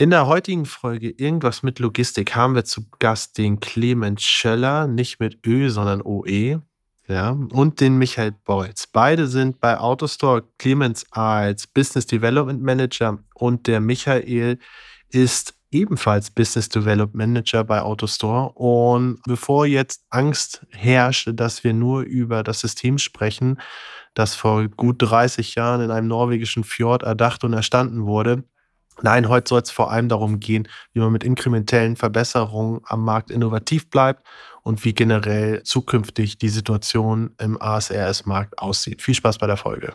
In der heutigen Folge Irgendwas mit Logistik haben wir zu Gast den Clemens Schöller, nicht mit Ö, sondern OE, ja, und den Michael Beutz. Beide sind bei Autostore Clemens als Business Development Manager und der Michael ist ebenfalls Business Development Manager bei Autostore. Und bevor jetzt Angst herrscht, dass wir nur über das System sprechen, das vor gut 30 Jahren in einem norwegischen Fjord erdacht und erstanden wurde, Nein, heute soll es vor allem darum gehen, wie man mit inkrementellen Verbesserungen am Markt innovativ bleibt und wie generell zukünftig die Situation im ASRS-Markt aussieht. Viel Spaß bei der Folge.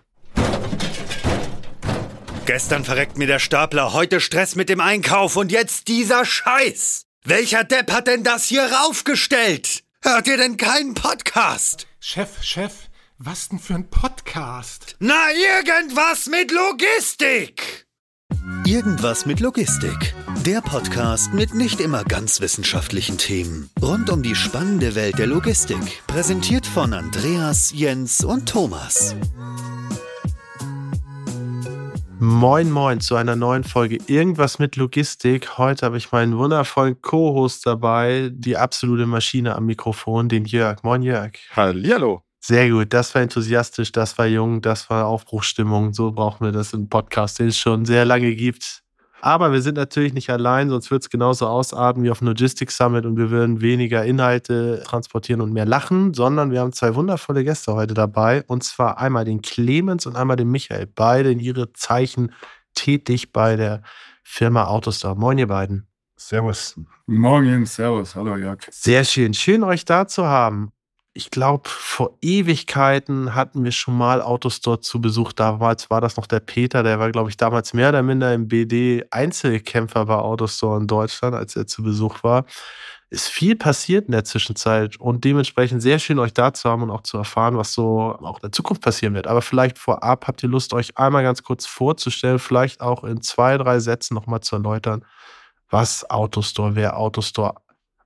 Gestern verreckt mir der Stapler, heute Stress mit dem Einkauf und jetzt dieser Scheiß. Welcher Depp hat denn das hier raufgestellt? Hört ihr denn keinen Podcast? Chef, Chef, was denn für ein Podcast? Na, irgendwas mit Logistik! Irgendwas mit Logistik. Der Podcast mit nicht immer ganz wissenschaftlichen Themen. Rund um die spannende Welt der Logistik. Präsentiert von Andreas, Jens und Thomas. Moin, moin zu einer neuen Folge Irgendwas mit Logistik. Heute habe ich meinen wundervollen Co-Host dabei, die absolute Maschine am Mikrofon, den Jörg. Moin, Jörg. Hallihallo. Sehr gut, das war enthusiastisch, das war jung, das war Aufbruchsstimmung. So brauchen wir das im Podcast, den es schon sehr lange gibt. Aber wir sind natürlich nicht allein, sonst wird es genauso ausarten wie auf dem Logistics Summit und wir würden weniger Inhalte transportieren und mehr lachen, sondern wir haben zwei wundervolle Gäste heute dabei. Und zwar einmal den Clemens und einmal den Michael. Beide in ihre Zeichen tätig bei der Firma Autostar. Moin, ihr beiden. Servus. Morgen, servus. Hallo, Jörg. Sehr schön. Schön, euch da zu haben ich glaube, vor Ewigkeiten hatten wir schon mal Autos dort zu Besuch. Damals war das noch der Peter, der war, glaube ich, damals mehr oder minder im BD Einzelkämpfer bei Autostore in Deutschland, als er zu Besuch war. Ist viel passiert in der Zwischenzeit und dementsprechend sehr schön, euch da zu haben und auch zu erfahren, was so auch in der Zukunft passieren wird. Aber vielleicht vorab habt ihr Lust, euch einmal ganz kurz vorzustellen, vielleicht auch in zwei, drei Sätzen nochmal zu erläutern, was Autostore, wer Autostore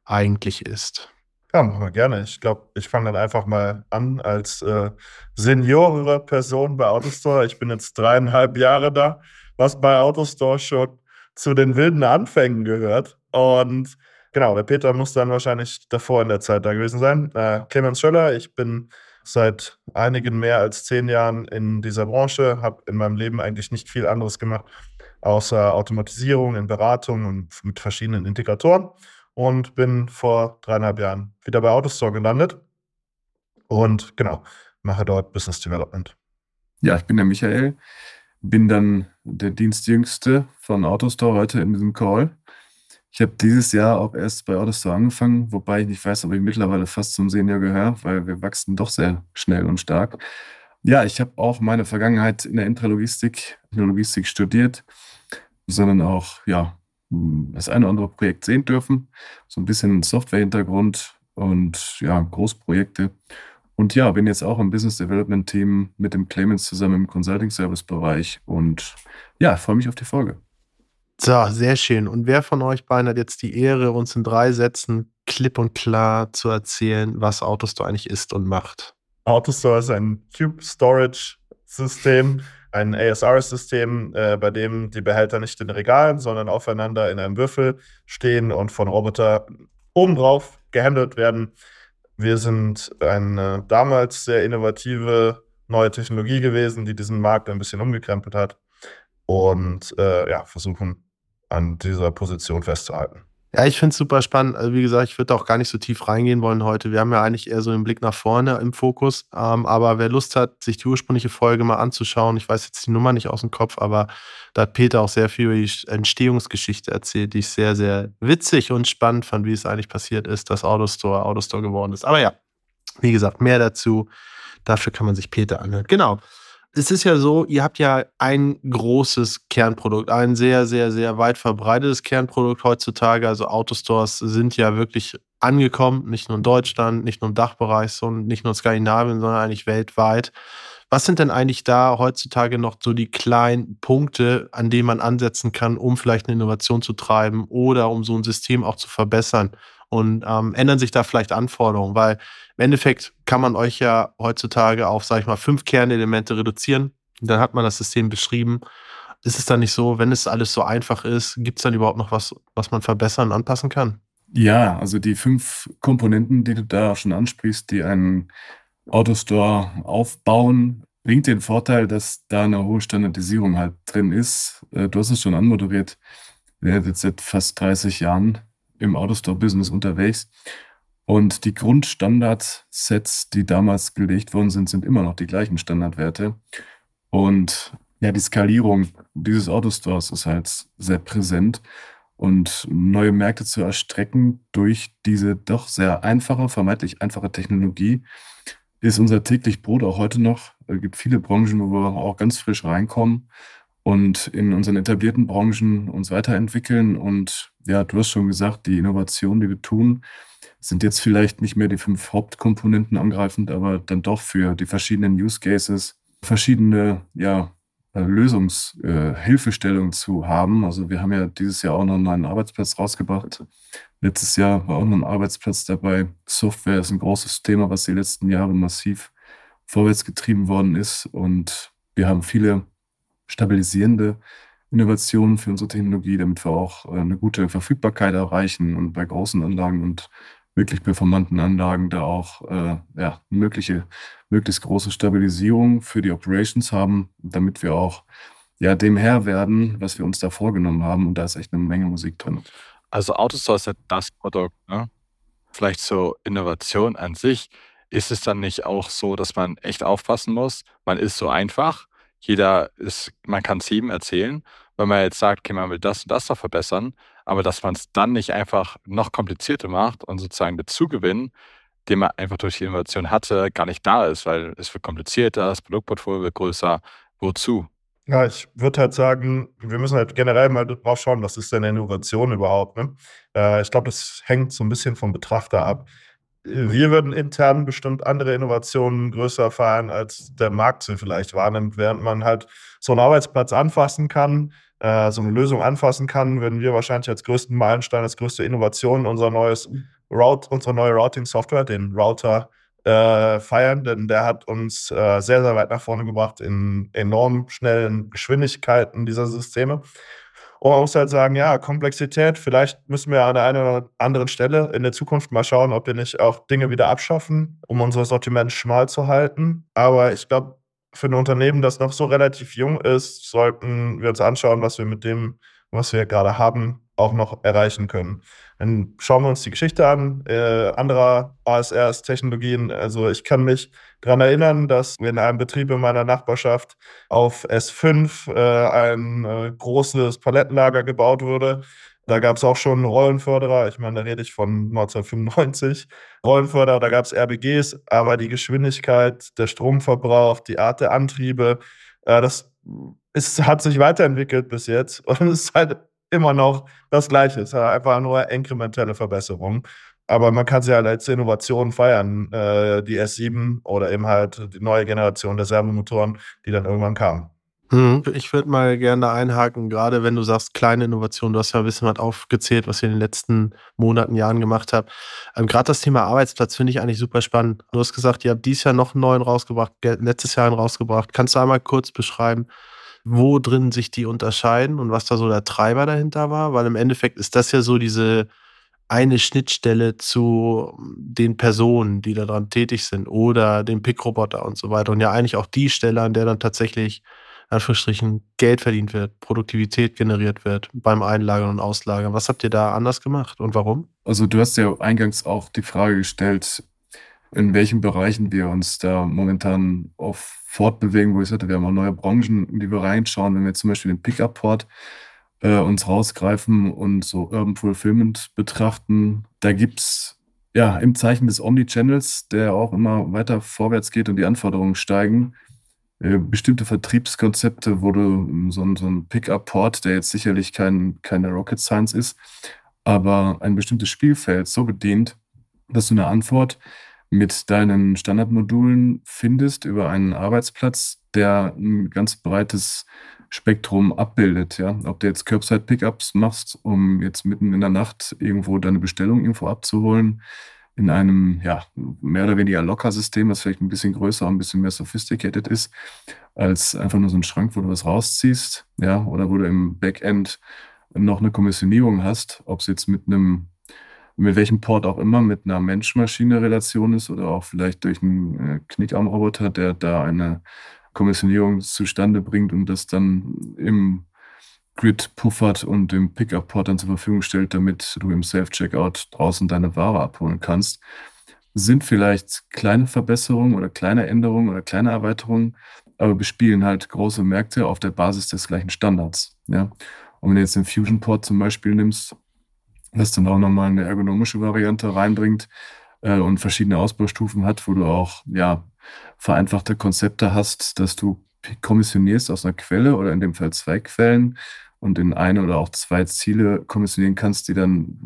eigentlich ist. Ja, machen wir gerne. Ich glaube, ich fange dann einfach mal an als äh, seniorere Person bei Autostore. Ich bin jetzt dreieinhalb Jahre da, was bei Autostore schon zu den wilden Anfängen gehört. Und genau, der Peter muss dann wahrscheinlich davor in der Zeit da gewesen sein. Äh, Clemens Schöller, ich bin seit einigen mehr als zehn Jahren in dieser Branche, habe in meinem Leben eigentlich nicht viel anderes gemacht, außer Automatisierung in Beratung und mit verschiedenen Integratoren und bin vor dreieinhalb Jahren wieder bei Autostore gelandet und genau, mache dort Business Development. Ja, ich bin der Michael, bin dann der Dienstjüngste von Autostore heute in diesem Call. Ich habe dieses Jahr auch erst bei Autostore angefangen, wobei ich nicht weiß, ob ich mittlerweile fast zum Senior gehöre, weil wir wachsen doch sehr schnell und stark. Ja, ich habe auch meine Vergangenheit in der Intralogistik, in der Logistik studiert, sondern auch ja, das eine oder andere Projekt sehen dürfen. So ein bisschen Software-Hintergrund und ja, Großprojekte. Und ja, bin jetzt auch im Business Development Team mit dem Clemens zusammen im Consulting Service Bereich und ja, freue mich auf die Folge. So, sehr schön. Und wer von euch beiden hat jetzt die Ehre, uns in drei Sätzen klipp und klar zu erzählen, was Autostore eigentlich ist und macht? Autostore ist ein Cube Storage System, ein ASRS-System, äh, bei dem die Behälter nicht in Regalen, sondern aufeinander in einem Würfel stehen und von Roboter obendrauf gehandelt werden. Wir sind eine damals sehr innovative neue Technologie gewesen, die diesen Markt ein bisschen umgekrempelt hat und äh, ja, versuchen an dieser Position festzuhalten. Ja, ich finde es super spannend. Also wie gesagt, ich würde auch gar nicht so tief reingehen wollen heute. Wir haben ja eigentlich eher so den Blick nach vorne im Fokus. Ähm, aber wer Lust hat, sich die ursprüngliche Folge mal anzuschauen, ich weiß jetzt die Nummer nicht aus dem Kopf, aber da hat Peter auch sehr viel über die Entstehungsgeschichte erzählt, die ich sehr, sehr witzig und spannend fand, wie es eigentlich passiert ist, dass Autostore Autostore geworden ist. Aber ja, wie gesagt, mehr dazu. Dafür kann man sich Peter anhören. Genau es ist ja so, ihr habt ja ein großes Kernprodukt, ein sehr, sehr, sehr weit verbreitetes Kernprodukt heutzutage. Also Autostores sind ja wirklich angekommen, nicht nur in Deutschland, nicht nur im Dachbereich, sondern nicht nur in Skandinavien, sondern eigentlich weltweit. Was sind denn eigentlich da heutzutage noch so die kleinen Punkte, an denen man ansetzen kann, um vielleicht eine Innovation zu treiben oder um so ein System auch zu verbessern? Und ähm, ändern sich da vielleicht Anforderungen? Weil im Endeffekt kann man euch ja heutzutage auf, sag ich mal, fünf Kernelemente reduzieren. Dann hat man das System beschrieben. Ist es dann nicht so, wenn es alles so einfach ist, gibt es dann überhaupt noch was, was man verbessern, anpassen kann? Ja, also die fünf Komponenten, die du da schon ansprichst, die einen Autostore aufbauen, bringt den Vorteil, dass da eine hohe Standardisierung halt drin ist. Äh, du hast es schon anmoderiert. Seit fast 30 Jahren im Autostore-Business unterwegs. Und die Grundstandardsets, die damals gelegt worden sind, sind immer noch die gleichen Standardwerte. Und ja, die Skalierung dieses Autostores ist halt sehr präsent. Und neue Märkte zu erstrecken durch diese doch sehr einfache, vermeintlich einfache Technologie, ist unser täglich Brot auch heute noch. Es gibt viele Branchen, wo wir auch ganz frisch reinkommen und in unseren etablierten Branchen uns weiterentwickeln. Und ja, du hast schon gesagt, die Innovationen, die wir tun, sind jetzt vielleicht nicht mehr die fünf Hauptkomponenten angreifend, aber dann doch für die verschiedenen Use Cases verschiedene ja, äh, Lösungshilfestellungen äh, zu haben. Also wir haben ja dieses Jahr auch noch einen Arbeitsplatz rausgebracht. Letztes Jahr war auch noch ein Arbeitsplatz dabei. Software ist ein großes Thema, was die letzten Jahre massiv vorwärts getrieben worden ist. Und wir haben viele stabilisierende Innovationen für unsere Technologie, damit wir auch äh, eine gute Verfügbarkeit erreichen und bei großen Anlagen und wirklich performanten Anlagen da auch äh, ja, mögliche, möglichst große Stabilisierung für die Operations haben, damit wir auch ja, dem Herr werden, was wir uns da vorgenommen haben. Und da ist echt eine Menge Musik drin. Also Autostore ist das Produkt, ne? Vielleicht so Innovation an sich. Ist es dann nicht auch so, dass man echt aufpassen muss? Man ist so einfach, jeder ist, man kann es jedem erzählen, wenn man jetzt sagt, okay, man will das und das noch verbessern, aber dass man es dann nicht einfach noch komplizierter macht und sozusagen der Zugewinn, den man einfach durch die Innovation hatte, gar nicht da ist, weil es wird komplizierter, das Produktportfolio wird größer. Wozu? Ja, ich würde halt sagen, wir müssen halt generell mal drauf schauen, was ist denn Innovation überhaupt. Ne? Äh, ich glaube, das hängt so ein bisschen vom Betrachter ab wir würden intern bestimmt andere Innovationen größer feiern, als der Markt sie vielleicht wahrnimmt, während man halt so einen Arbeitsplatz anfassen kann, äh, so eine Lösung anfassen kann, würden wir wahrscheinlich als größten Meilenstein, als größte Innovation unser neues Route, unsere neue Routing-Software, den Router, äh, feiern, denn der hat uns äh, sehr, sehr weit nach vorne gebracht in enorm schnellen Geschwindigkeiten dieser Systeme. Und man muss halt sagen, ja, Komplexität, vielleicht müssen wir an der einen oder anderen Stelle in der Zukunft mal schauen, ob wir nicht auch Dinge wieder abschaffen, um unser Sortiment schmal zu halten. Aber ich glaube, für ein Unternehmen, das noch so relativ jung ist, sollten wir uns anschauen, was wir mit dem, was wir gerade haben, auch noch erreichen können. Dann schauen wir uns die Geschichte an, äh, anderer ASRs-Technologien. Also ich kann mich daran erinnern, dass in einem Betrieb in meiner Nachbarschaft auf S5 äh, ein äh, großes Palettenlager gebaut wurde. Da gab es auch schon Rollenförderer, ich meine, da rede ich von 1995. Rollenförderer, da gab es RBGs, aber die Geschwindigkeit, der Stromverbrauch, die Art der Antriebe, äh, das ist, hat sich weiterentwickelt bis jetzt und es ist halt immer noch das Gleiche. Es ist einfach nur inkrementelle Verbesserung. Aber man kann sie halt als Innovation feiern, äh, die S7 oder eben halt die neue Generation der Servomotoren, die dann irgendwann kam. Hm, ich würde mal gerne einhaken, gerade wenn du sagst, kleine Innovation, du hast ja ein bisschen was aufgezählt, was ihr in den letzten Monaten, Jahren gemacht habt. Ähm, gerade das Thema Arbeitsplatz finde ich eigentlich super spannend. Du hast gesagt, ihr habt dieses Jahr noch einen neuen rausgebracht, letztes Jahr einen rausgebracht. Kannst du einmal kurz beschreiben, wo drin sich die unterscheiden und was da so der Treiber dahinter war? Weil im Endeffekt ist das ja so diese eine Schnittstelle zu den Personen, die daran tätig sind oder den Pickroboter und so weiter. Und ja eigentlich auch die Stelle, an der dann tatsächlich Anführungsstrichen Geld verdient wird, Produktivität generiert wird beim Einlagern und Auslagern. Was habt ihr da anders gemacht und warum? Also du hast ja eingangs auch die Frage gestellt, in welchen Bereichen wir uns da momentan auf fortbewegen, wo ich sagte, wir haben auch neue Branchen, in die wir reinschauen, wenn wir zum Beispiel den Pickup-Port äh, uns rausgreifen und so Urban Fulfillment betrachten, da gibt es ja im Zeichen des Omni-Channels, der auch immer weiter vorwärts geht und die Anforderungen steigen, äh, bestimmte Vertriebskonzepte, wo du so, so ein Pickup-Port, der jetzt sicherlich kein, keine Rocket Science ist, aber ein bestimmtes Spielfeld so bedient, dass du eine Antwort mit deinen Standardmodulen findest über einen Arbeitsplatz, der ein ganz breites Spektrum abbildet. Ja? Ob du jetzt Curbside-Pickups machst, um jetzt mitten in der Nacht irgendwo deine Bestellung irgendwo abzuholen, in einem ja, mehr oder weniger locker System, das vielleicht ein bisschen größer ein bisschen mehr sophisticated ist, als einfach nur so ein Schrank, wo du was rausziehst, ja, oder wo du im Backend noch eine Kommissionierung hast, ob es jetzt mit einem, mit welchem Port auch immer, mit einer Mensch-Maschine-Relation ist oder auch vielleicht durch einen äh, Knickarmroboter, der da eine Kommissionierung zustande bringt und das dann im Grid puffert und dem Pickup-Port dann zur Verfügung stellt, damit du im Self-Checkout draußen deine Ware abholen kannst, sind vielleicht kleine Verbesserungen oder kleine Änderungen oder kleine Erweiterungen, aber bespielen halt große Märkte auf der Basis des gleichen Standards. Ja? Und wenn du jetzt den Fusion-Port zum Beispiel nimmst, das dann auch nochmal eine ergonomische Variante reinbringt äh, und verschiedene Ausbaustufen hat, wo du auch ja, vereinfachte Konzepte hast, dass du kommissionierst aus einer Quelle oder in dem Fall zwei Quellen und in eine oder auch zwei Ziele kommissionieren kannst, die dann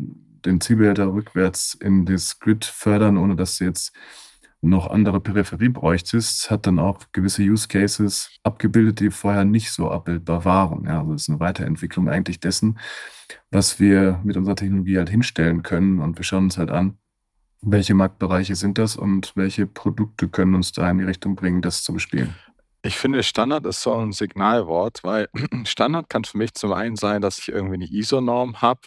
den Zielbehälter rückwärts in das Grid fördern, ohne dass du jetzt noch andere Peripherie bräuchtest, hat dann auch gewisse Use Cases abgebildet, die vorher nicht so abbildbar waren. Ja, also das ist eine Weiterentwicklung eigentlich dessen, was wir mit unserer Technologie halt hinstellen können. Und wir schauen uns halt an, welche Marktbereiche sind das und welche Produkte können uns da in die Richtung bringen, das zu bespielen. Ich finde, Standard ist so ein Signalwort, weil Standard kann für mich zum einen sein, dass ich irgendwie eine ISO-Norm habe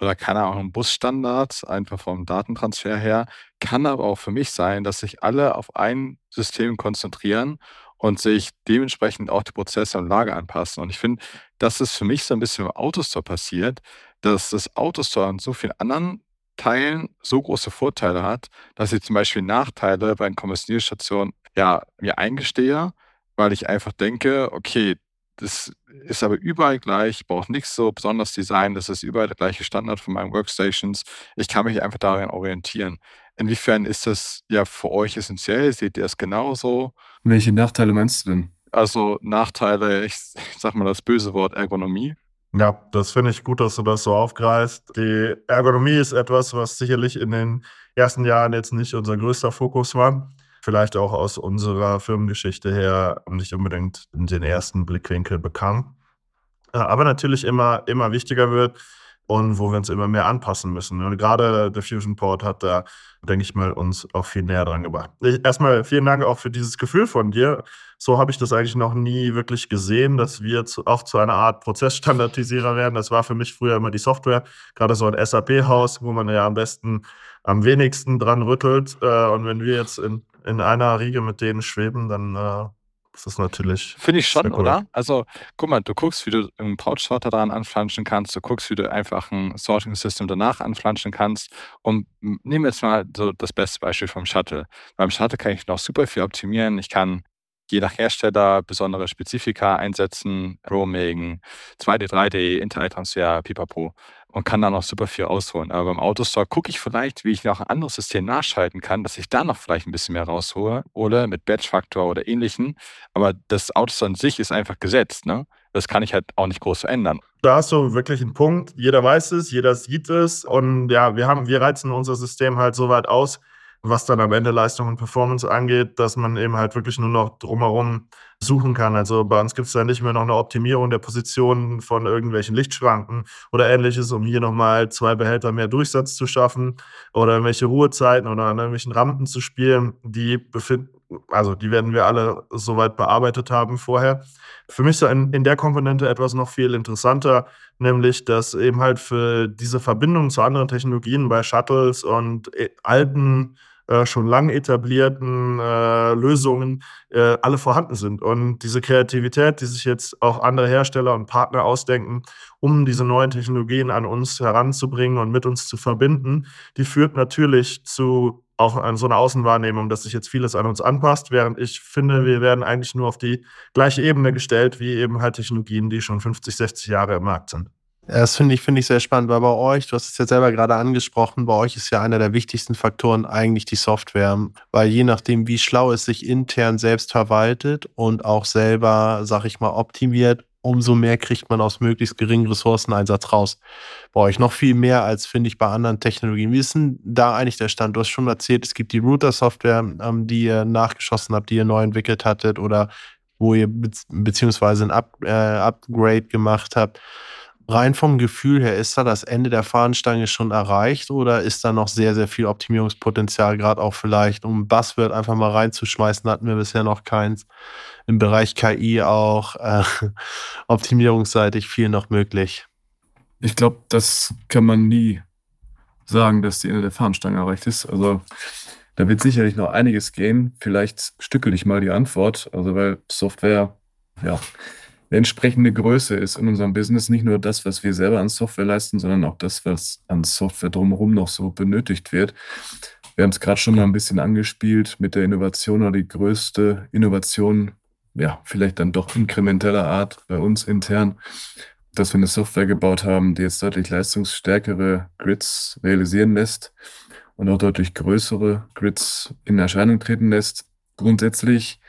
oder keine Ahnung, Busstandard, einfach vom Datentransfer her. Kann aber auch für mich sein, dass sich alle auf ein System konzentrieren und sich dementsprechend auch die Prozesse und Lage anpassen. Und ich finde, das ist für mich so ein bisschen im Autostore passiert, dass das Autostore an so vielen anderen Teilen so große Vorteile hat, dass ich zum Beispiel Nachteile bei den Kommissionierstationen ja mir eingestehe weil ich einfach denke, okay, das ist aber überall gleich, ich brauche nichts so besonders Design, das ist überall der gleiche Standard von meinen Workstations. Ich kann mich einfach daran orientieren. Inwiefern ist das ja für euch essentiell? Seht ihr es genauso? Welche Nachteile meinst du denn? Also Nachteile, ich, ich sag mal das böse Wort Ergonomie. Ja, das finde ich gut, dass du das so aufgreifst. Die Ergonomie ist etwas, was sicherlich in den ersten Jahren jetzt nicht unser größter Fokus war vielleicht auch aus unserer Firmengeschichte her nicht unbedingt in den ersten Blickwinkel bekannt. Äh, aber natürlich immer, immer wichtiger wird und wo wir uns immer mehr anpassen müssen. Und gerade der Fusion Port hat da, denke ich mal, uns auch viel näher dran gebracht. Erstmal vielen Dank auch für dieses Gefühl von dir. So habe ich das eigentlich noch nie wirklich gesehen, dass wir zu, auch zu einer Art Prozessstandardisierer werden. Das war für mich früher immer die Software, gerade so ein SAP-Haus, wo man ja am besten am wenigsten dran rüttelt. Äh, und wenn wir jetzt in in einer Riege mit denen schweben, dann äh, ist das natürlich. Finde ich schon, oder? Also, guck mal, du guckst, wie du einen Pouch-Sorter daran anflanschen kannst, du guckst, wie du einfach ein Sorting-System danach anflanschen kannst. Und nehmen wir jetzt mal so das beste Beispiel vom Shuttle. Beim Shuttle kann ich noch super viel optimieren. Ich kann je nach Hersteller besondere Spezifika einsetzen, Roaming, 2D, 3D, Internettransfer, pipapo und kann da noch super viel ausholen. Aber beim Autostore gucke ich vielleicht, wie ich noch ein anderes System nachschalten kann, dass ich da noch vielleicht ein bisschen mehr raushole oder mit Batch-Faktor oder ähnlichen. Aber das Autostore an sich ist einfach gesetzt. Ne? Das kann ich halt auch nicht groß verändern. Da hast du wirklich einen Punkt. Jeder weiß es, jeder sieht es. Und ja, wir, haben, wir reizen unser System halt so weit aus, was dann am Ende Leistung und Performance angeht, dass man eben halt wirklich nur noch drumherum suchen kann. Also bei uns gibt es da nicht mehr noch eine Optimierung der Positionen von irgendwelchen Lichtschranken oder ähnliches, um hier nochmal zwei Behälter mehr Durchsatz zu schaffen oder irgendwelche Ruhezeiten oder an irgendwelchen Rampen zu spielen. Die befinden, also die werden wir alle soweit bearbeitet haben vorher. Für mich ist in, in der Komponente etwas noch viel interessanter, nämlich dass eben halt für diese Verbindung zu anderen Technologien bei Shuttles und äh, alten äh, schon lang etablierten äh, Lösungen äh, alle vorhanden sind. Und diese Kreativität, die sich jetzt auch andere Hersteller und Partner ausdenken, um diese neuen Technologien an uns heranzubringen und mit uns zu verbinden, die führt natürlich zu auch an so einer Außenwahrnehmung, dass sich jetzt vieles an uns anpasst, während ich finde, wir werden eigentlich nur auf die gleiche Ebene gestellt wie eben halt Technologien, die schon 50, 60 Jahre im Markt sind. Das finde ich, finde ich sehr spannend, weil bei euch, du hast es ja selber gerade angesprochen, bei euch ist ja einer der wichtigsten Faktoren eigentlich die Software, weil je nachdem, wie schlau es sich intern selbst verwaltet und auch selber, sag ich mal, optimiert, umso mehr kriegt man aus möglichst geringen Ressourceneinsatz raus. Bei euch noch viel mehr als, finde ich, bei anderen Technologien. Wie ist denn da eigentlich der Stand? Du hast schon erzählt, es gibt die Router-Software, ähm, die ihr nachgeschossen habt, die ihr neu entwickelt hattet oder wo ihr be beziehungsweise ein Up äh, Upgrade gemacht habt. Rein vom Gefühl her, ist da das Ende der Fahnenstange schon erreicht oder ist da noch sehr, sehr viel Optimierungspotenzial, gerade auch vielleicht, um Buzzword einfach mal reinzuschmeißen, hatten wir bisher noch keins. Im Bereich KI auch äh, optimierungsseitig viel noch möglich. Ich glaube, das kann man nie sagen, dass die Ende der Fahnenstange erreicht ist. Also da wird sicherlich noch einiges gehen. Vielleicht stückel ich mal die Antwort. Also weil Software, ja, eine entsprechende Größe ist in unserem Business. Nicht nur das, was wir selber an Software leisten, sondern auch das, was an Software drumherum noch so benötigt wird. Wir haben es gerade schon mal ein bisschen angespielt mit der Innovation oder die größte Innovation, ja, vielleicht dann doch inkrementeller Art bei uns intern, dass wir eine Software gebaut haben, die jetzt deutlich leistungsstärkere Grids realisieren lässt und auch deutlich größere Grids in Erscheinung treten lässt. Grundsätzlich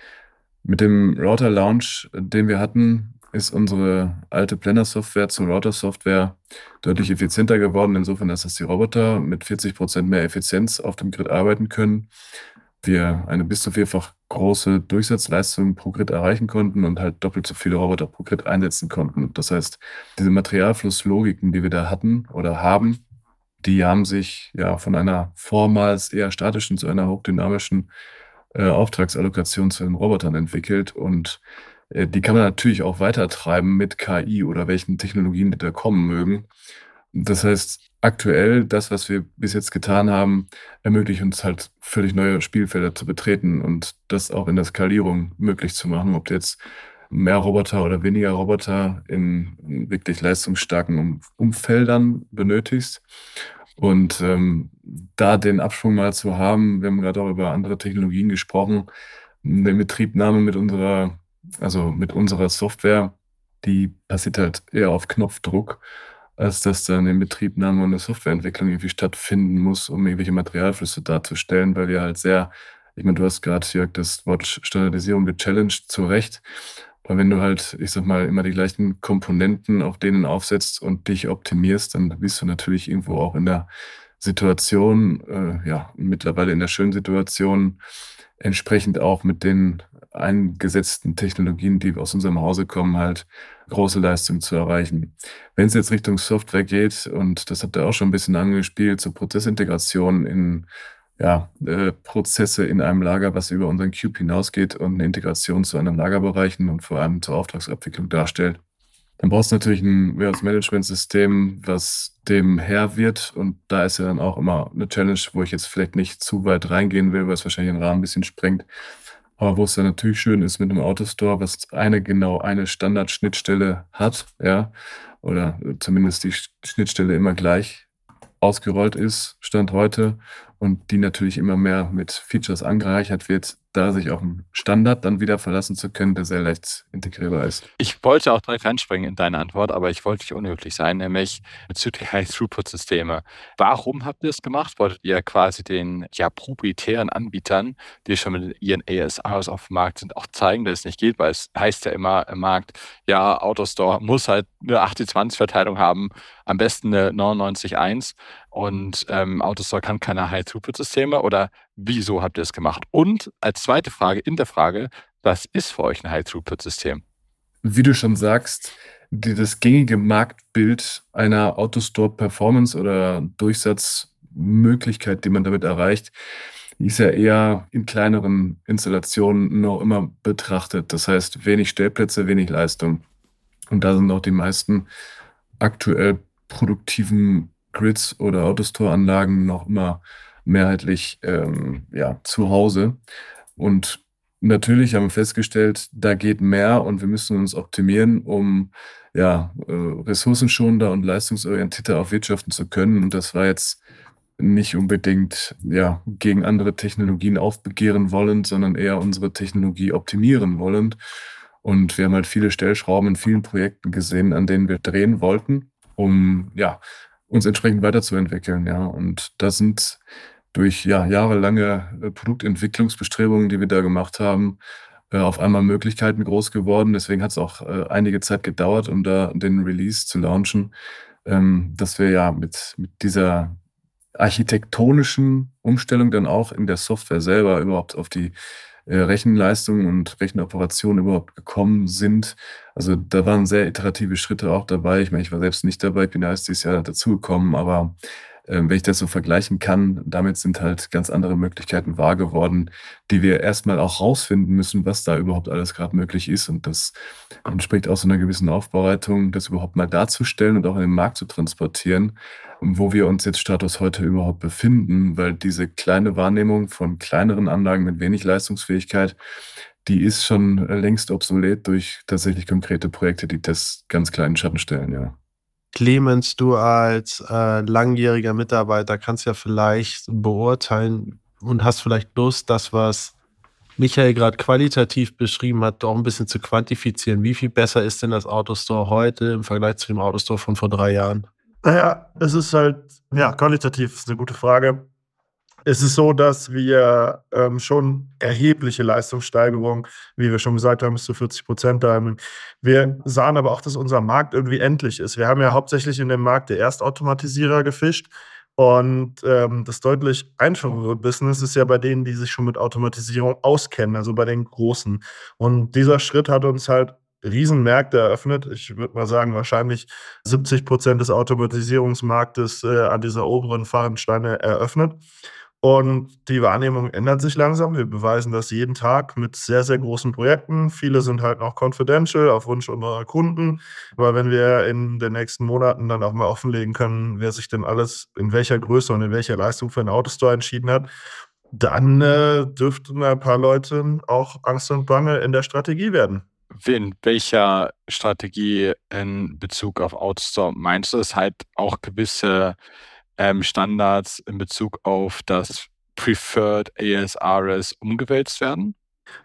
mit dem Router Launch, den wir hatten, ist unsere alte Planner-Software zur Router-Software deutlich effizienter geworden, insofern, dass die Roboter mit 40 Prozent mehr Effizienz auf dem Grid arbeiten können. Wir eine bis zu vierfach große Durchsatzleistung pro Grid erreichen konnten und halt doppelt so viele Roboter pro Grid einsetzen konnten. Das heißt, diese Materialflusslogiken, die wir da hatten oder haben, die haben sich ja von einer vormals eher statischen zu einer hochdynamischen äh, Auftragsallokation zu den Robotern entwickelt und äh, die kann man natürlich auch weitertreiben mit KI oder welchen Technologien, die da kommen mögen. Das heißt, aktuell, das, was wir bis jetzt getan haben, ermöglicht uns halt völlig neue Spielfelder zu betreten und das auch in der Skalierung möglich zu machen, ob jetzt mehr Roboter oder weniger Roboter in wirklich leistungsstarken Umfeldern benötigst. Und ähm, da den Abschwung mal zu haben, wir haben gerade auch über andere Technologien gesprochen, eine Betriebnahme mit unserer, also mit unserer Software, die passiert halt eher auf Knopfdruck, als dass dann eine Betriebnahme und eine Softwareentwicklung irgendwie stattfinden muss, um irgendwelche Materialflüsse darzustellen, weil wir halt sehr, ich meine, du hast gerade, Jörg, das Wort Standardisierung gechallenged, zu Recht. Weil wenn du halt, ich sag mal, immer die gleichen Komponenten auf denen aufsetzt und dich optimierst, dann bist du natürlich irgendwo auch in der Situation, äh, ja, mittlerweile in der schönen Situation, entsprechend auch mit den eingesetzten Technologien, die aus unserem Hause kommen, halt große Leistungen zu erreichen. Wenn es jetzt Richtung Software geht, und das habt ihr auch schon ein bisschen angespielt, zur Prozessintegration in ja, äh, Prozesse in einem Lager, was über unseren Cube hinausgeht und eine Integration zu anderen Lagerbereichen und vor allem zur Auftragsabwicklung darstellt. Dann brauchst du natürlich ein Warehouse-Management-System, was dem Herr wird. Und da ist ja dann auch immer eine Challenge, wo ich jetzt vielleicht nicht zu weit reingehen will, weil es wahrscheinlich den Rahmen ein bisschen sprengt. Aber wo es dann natürlich schön ist mit einem Autostore, was eine genau eine Standardschnittstelle hat, ja, oder zumindest die Schnittstelle immer gleich ausgerollt ist, Stand heute, und die natürlich immer mehr mit Features angereichert wird, da sich auf einen Standard dann wieder verlassen zu können, der sehr leicht integrierbar ist. Ich wollte auch direkt reinspringen in deine Antwort, aber ich wollte nicht unhöflich sein, nämlich bezüglich High-Throughput-Systeme. Warum habt ihr das gemacht? Wolltet ihr quasi den ja, proprietären Anbietern, die schon mit ihren ASRs auf dem Markt sind, auch zeigen, dass es nicht geht, weil es heißt ja immer im Markt, ja, Autostore muss halt eine 80-20-Verteilung haben, am besten eine 99-1 und ähm, Autostore kann keine High-Throughput-Systeme oder wieso habt ihr es gemacht? Und als zweite Frage in der Frage, was ist für euch ein High-Throughput-System? Wie du schon sagst, die, das gängige Marktbild einer Autostore-Performance oder Durchsatzmöglichkeit, die man damit erreicht, ist ja eher in kleineren Installationen noch immer betrachtet. Das heißt, wenig Stellplätze, wenig Leistung. Und da sind auch die meisten aktuell produktiven Grids oder Autostore-Anlagen noch immer mehrheitlich ähm, ja, zu Hause. Und natürlich haben wir festgestellt, da geht mehr und wir müssen uns optimieren, um ja, äh, ressourcenschonender und leistungsorientierter auch wirtschaften zu können. Und das war jetzt nicht unbedingt ja, gegen andere Technologien aufbegehren wollen, sondern eher unsere Technologie optimieren wollen. Und wir haben halt viele Stellschrauben in vielen Projekten gesehen, an denen wir drehen wollten, um ja, uns entsprechend weiterzuentwickeln. Ja. Und da sind durch ja, jahrelange äh, Produktentwicklungsbestrebungen, die wir da gemacht haben, äh, auf einmal Möglichkeiten groß geworden. Deswegen hat es auch äh, einige Zeit gedauert, um da den Release zu launchen, ähm, dass wir ja mit, mit dieser architektonischen Umstellung dann auch in der Software selber überhaupt auf die Rechenleistungen und Rechenoperationen überhaupt gekommen sind. Also da waren sehr iterative Schritte auch dabei. Ich meine, ich war selbst nicht dabei, ich bin erst dieses Jahr dazugekommen, aber wenn ich das so vergleichen kann, damit sind halt ganz andere Möglichkeiten wahr geworden, die wir erstmal auch rausfinden müssen, was da überhaupt alles gerade möglich ist. Und das entspricht auch so einer gewissen Aufbereitung, das überhaupt mal darzustellen und auch in den Markt zu transportieren, wo wir uns jetzt Status heute überhaupt befinden, weil diese kleine Wahrnehmung von kleineren Anlagen mit wenig Leistungsfähigkeit, die ist schon längst obsolet durch tatsächlich konkrete Projekte, die das ganz kleinen Schatten stellen, ja. Clemens, du als äh, langjähriger Mitarbeiter kannst ja vielleicht beurteilen und hast vielleicht Lust, das, was Michael gerade qualitativ beschrieben hat, auch ein bisschen zu quantifizieren. Wie viel besser ist denn das Autostore heute im Vergleich zu dem Autostore von vor drei Jahren? Naja, es ist halt, ja, qualitativ ist eine gute Frage. Es ist so, dass wir ähm, schon erhebliche Leistungssteigerungen, wie wir schon gesagt haben, bis zu 40 Prozent da haben. Wir sahen aber auch, dass unser Markt irgendwie endlich ist. Wir haben ja hauptsächlich in dem Markt der Erstautomatisierer gefischt. Und ähm, das deutlich einfachere Business ist ja bei denen, die sich schon mit Automatisierung auskennen, also bei den Großen. Und dieser Schritt hat uns halt Riesenmärkte eröffnet. Ich würde mal sagen, wahrscheinlich 70 Prozent des Automatisierungsmarktes äh, an dieser oberen Fahrradsteine eröffnet. Und die Wahrnehmung ändert sich langsam. Wir beweisen das jeden Tag mit sehr, sehr großen Projekten. Viele sind halt noch confidential auf Wunsch unserer Kunden. Aber wenn wir in den nächsten Monaten dann auch mal offenlegen können, wer sich denn alles in welcher Größe und in welcher Leistung für einen Autostore entschieden hat, dann äh, dürften ein paar Leute auch Angst und Bange in der Strategie werden. In welcher Strategie in Bezug auf Autostore meinst du, es halt auch gewisse ähm, Standards in Bezug auf das Preferred ASRS umgewälzt werden?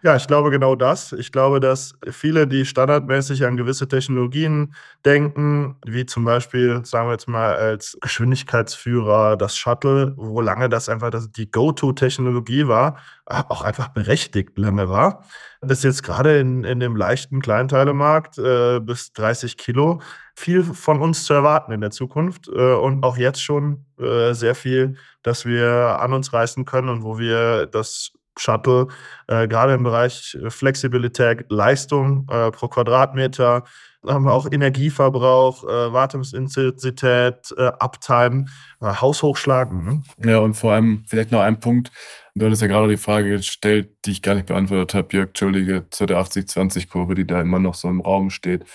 Ja, ich glaube genau das. Ich glaube, dass viele, die standardmäßig an gewisse Technologien denken, wie zum Beispiel, sagen wir jetzt mal, als Geschwindigkeitsführer das Shuttle, wo lange das einfach die Go-To-Technologie war, auch einfach berechtigt lange war, dass jetzt gerade in, in dem leichten Kleinteilemarkt äh, bis 30 Kilo viel von uns zu erwarten in der Zukunft äh, und auch jetzt schon äh, sehr viel, dass wir an uns reißen können und wo wir das Shuttle, äh, gerade im Bereich Flexibilität, Leistung äh, pro Quadratmeter, haben wir auch Energieverbrauch, äh, Wartungsintensität, äh, Uptime, äh, Haushochschlag. Mhm. Ja, und vor allem vielleicht noch ein Punkt. Du hattest ja gerade die Frage gestellt, die ich gar nicht beantwortet habe, Jörg, Entschuldige, zu der 80-20-Kurve, die da immer noch so im Raum steht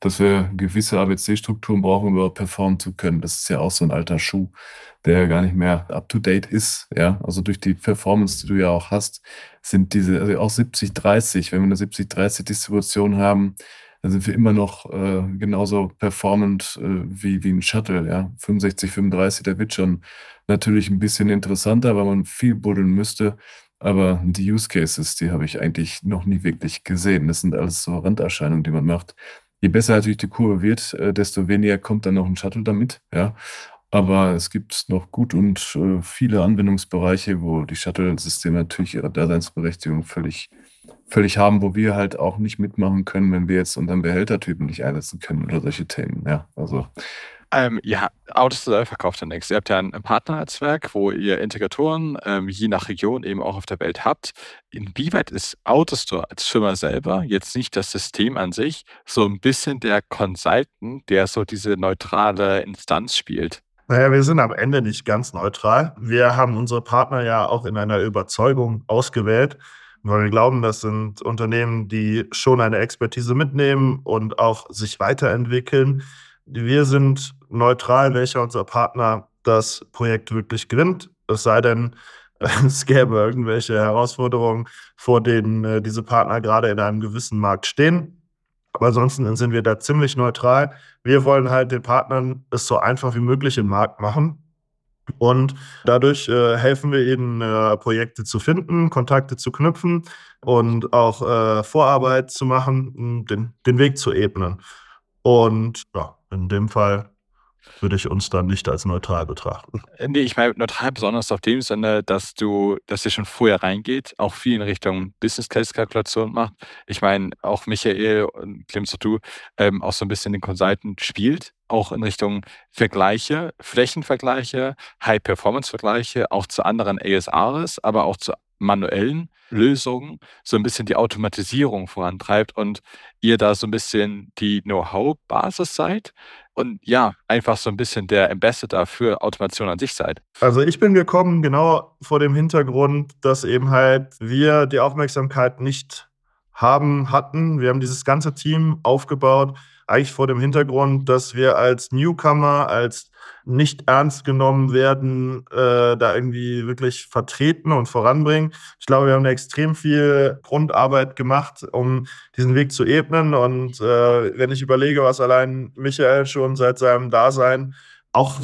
dass wir gewisse ABC-Strukturen brauchen, um überhaupt performen zu können. Das ist ja auch so ein alter Schuh, der gar nicht mehr up-to-date ist. Ja, also durch die Performance, die du ja auch hast, sind diese, also auch 70-30, wenn wir eine 70-30-Distribution haben, dann sind wir immer noch äh, genauso performant äh, wie, wie ein Shuttle. Ja? 65, 35, der wird schon natürlich ein bisschen interessanter, weil man viel buddeln müsste. Aber die Use Cases, die habe ich eigentlich noch nie wirklich gesehen. Das sind alles so Randerscheinungen, die man macht je besser natürlich die Kurve wird, äh, desto weniger kommt dann noch ein Shuttle damit. Ja. Aber es gibt noch gut und äh, viele Anwendungsbereiche, wo die Shuttle-Systeme natürlich ihre Daseinsberechtigung völlig, völlig haben, wo wir halt auch nicht mitmachen können, wenn wir jetzt unseren Behältertypen nicht einsetzen können oder solche Themen. Ja, also ähm, ja, Autostore verkauft ja nichts. Ihr habt ja ein Partnernetzwerk, wo ihr Integratoren ähm, je nach Region eben auch auf der Welt habt. Inwieweit ist Autostore als Firma selber jetzt nicht das System an sich, so ein bisschen der Consultant, der so diese neutrale Instanz spielt? Naja, wir sind am Ende nicht ganz neutral. Wir haben unsere Partner ja auch in einer Überzeugung ausgewählt, weil wir glauben, das sind Unternehmen, die schon eine Expertise mitnehmen und auch sich weiterentwickeln. Wir sind neutral, welcher unser Partner das Projekt wirklich gewinnt. Es sei denn, es gäbe irgendwelche Herausforderungen, vor denen äh, diese Partner gerade in einem gewissen Markt stehen. Aber ansonsten sind wir da ziemlich neutral. Wir wollen halt den Partnern es so einfach wie möglich im Markt machen. Und dadurch äh, helfen wir ihnen, äh, Projekte zu finden, Kontakte zu knüpfen und auch äh, Vorarbeit zu machen, den, den Weg zu ebnen. Und ja, in dem Fall würde ich uns dann nicht als neutral betrachten. Äh, nee, ich meine neutral besonders auf dem Sinne, dass du, dass ihr schon vorher reingeht, auch viel in Richtung Business Case Kalkulation macht. Ich meine, auch Michael und Clemens du ähm, auch so ein bisschen den Consultant spielt auch in Richtung Vergleiche, Flächenvergleiche, High-Performance-Vergleiche, auch zu anderen ASRs, aber auch zu manuellen Lösungen so ein bisschen die Automatisierung vorantreibt und ihr da so ein bisschen die Know-how-Basis seid und ja, einfach so ein bisschen der Ambassador für Automation an sich seid? Also ich bin gekommen genau vor dem Hintergrund, dass eben halt wir die Aufmerksamkeit nicht haben, hatten. Wir haben dieses ganze Team aufgebaut, eigentlich vor dem Hintergrund, dass wir als Newcomer, als nicht ernst genommen werden, äh, da irgendwie wirklich vertreten und voranbringen. Ich glaube, wir haben extrem viel Grundarbeit gemacht, um diesen Weg zu ebnen. Und äh, wenn ich überlege, was allein Michael schon seit seinem Dasein auch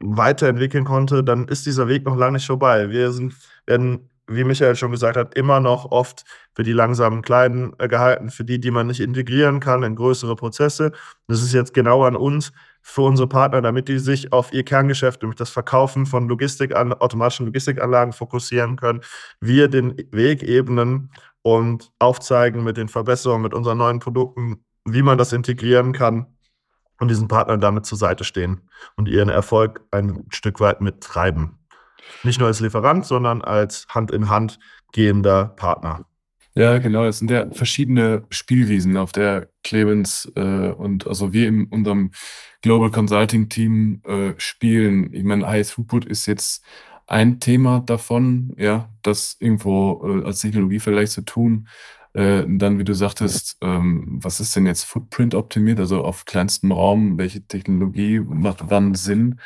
weiterentwickeln konnte, dann ist dieser Weg noch lange nicht vorbei. Wir sind, werden wie Michael schon gesagt hat, immer noch oft für die langsamen Kleinen äh, gehalten, für die, die man nicht integrieren kann in größere Prozesse. Das ist jetzt genau an uns, für unsere Partner, damit die sich auf ihr Kerngeschäft, nämlich das Verkaufen von Logistik an, automatischen Logistikanlagen fokussieren können. Wir den Weg ebnen und aufzeigen mit den Verbesserungen, mit unseren neuen Produkten, wie man das integrieren kann und diesen Partnern damit zur Seite stehen und ihren Erfolg ein Stück weit mittreiben. Nicht nur als Lieferant, sondern als Hand in Hand gehender Partner. Ja, genau. Es sind ja verschiedene Spielwiesen, auf der Clemens äh, und also wir in unserem Global Consulting Team äh, spielen. Ich meine, High Throughput ist jetzt ein Thema davon, ja, das irgendwo äh, als Technologie vielleicht zu tun. Äh, dann, wie du sagtest, ähm, was ist denn jetzt Footprint optimiert, also auf kleinstem Raum, welche Technologie macht wann Sinn?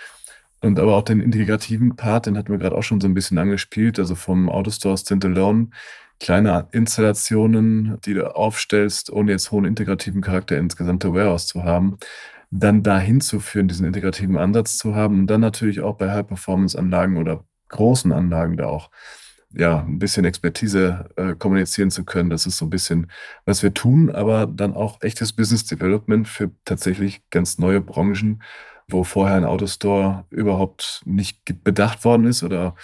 Und aber auch den integrativen Part, den hatten wir gerade auch schon so ein bisschen angespielt, also vom Autostore Standalone, kleine Installationen, die du aufstellst, ohne jetzt hohen integrativen Charakter ins gesamte Warehouse zu haben, dann dahin zu führen, diesen integrativen Ansatz zu haben. Und dann natürlich auch bei High-Performance-Anlagen oder großen Anlagen da auch ja, ein bisschen Expertise äh, kommunizieren zu können. Das ist so ein bisschen, was wir tun, aber dann auch echtes Business Development für tatsächlich ganz neue Branchen, wo vorher ein Autostore überhaupt nicht bedacht worden ist oder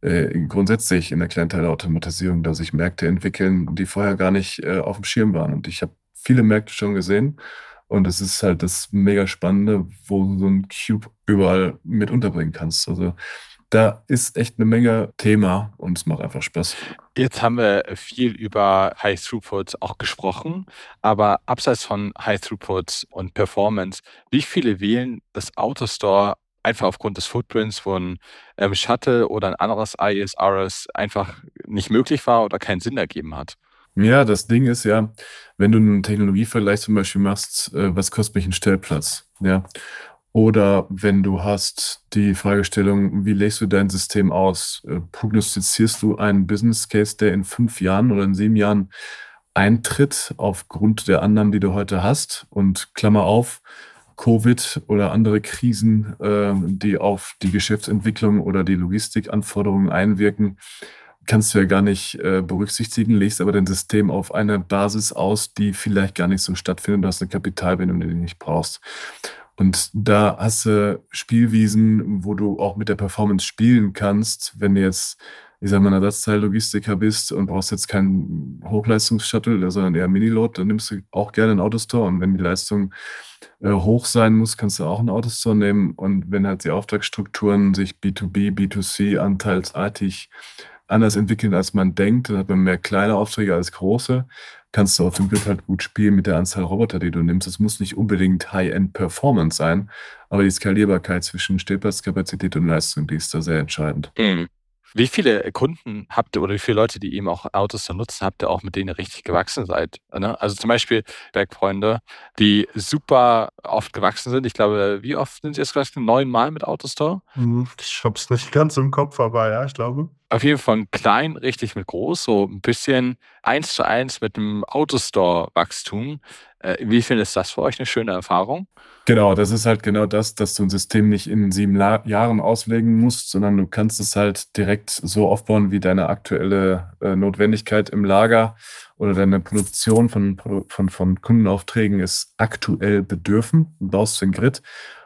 äh, grundsätzlich in der Kleinteilautomatisierung, dass sich Märkte entwickeln, die vorher gar nicht äh, auf dem Schirm waren. Und ich habe viele Märkte schon gesehen. Und es ist halt das mega Spannende, wo du so ein Cube überall mit unterbringen kannst. Also da ist echt eine Menge Thema und es macht einfach Spaß. Jetzt haben wir viel über High Throughput auch gesprochen, aber abseits von High Throughput und Performance, wie viele wählen das Autostore einfach aufgrund des Footprints, wo ein ähm, Shuttle oder ein anderes ISRS einfach nicht möglich war oder keinen Sinn ergeben hat? Ja, das Ding ist ja, wenn du einen Technologievergleich zum Beispiel machst, äh, was kostet mich ein Stellplatz? Ja. Oder wenn du hast die Fragestellung, wie legst du dein System aus? Äh, prognostizierst du einen Business Case, der in fünf Jahren oder in sieben Jahren eintritt, aufgrund der Annahmen, die du heute hast? Und Klammer auf, Covid oder andere Krisen, äh, die auf die Geschäftsentwicklung oder die Logistikanforderungen einwirken, kannst du ja gar nicht äh, berücksichtigen, legst aber dein System auf eine Basis aus, die vielleicht gar nicht so stattfindet. Du hast eine Kapitalbindung, die du nicht brauchst. Und da hast du Spielwiesen, wo du auch mit der Performance spielen kannst, wenn du jetzt, ich sag mal, ein Ersatzteillogistiker bist und brauchst jetzt keinen Hochleistungsshuttle, sondern eher Miniload, dann nimmst du auch gerne einen Autostore. Und wenn die Leistung äh, hoch sein muss, kannst du auch einen Autostore nehmen. Und wenn halt die Auftragsstrukturen sich B2B, B2C anteilsartig anders entwickeln, als man denkt, dann hat man mehr kleine Aufträge als große, kannst du auf dem Grid halt gut spielen mit der Anzahl Roboter, die du nimmst. Es muss nicht unbedingt High-End-Performance sein, aber die Skalierbarkeit zwischen Stellplatzkapazität und Leistung, die ist da sehr entscheidend. Mhm. Wie viele Kunden habt ihr oder wie viele Leute, die eben auch Autos da nutzen, habt ihr auch, mit denen ihr richtig gewachsen seid? Ne? Also zum Beispiel Bergfreunde, die super oft gewachsen sind. Ich glaube, wie oft sind sie jetzt gewachsen? Neunmal mit Autostore? Hm, ich hab's nicht ganz im Kopf, aber ja, ich glaube. Auf jeden Fall klein, richtig mit groß, so ein bisschen eins zu eins mit dem Autostore-Wachstum. Äh, wie viel ist das für euch eine schöne Erfahrung? Genau, das ist halt genau das, dass du ein System nicht in sieben La Jahren auslegen musst, sondern du kannst es halt direkt so aufbauen, wie deine aktuelle äh, Notwendigkeit im Lager oder deine Produktion von, von, von Kundenaufträgen ist aktuell bedürfen. Du baust den Grid.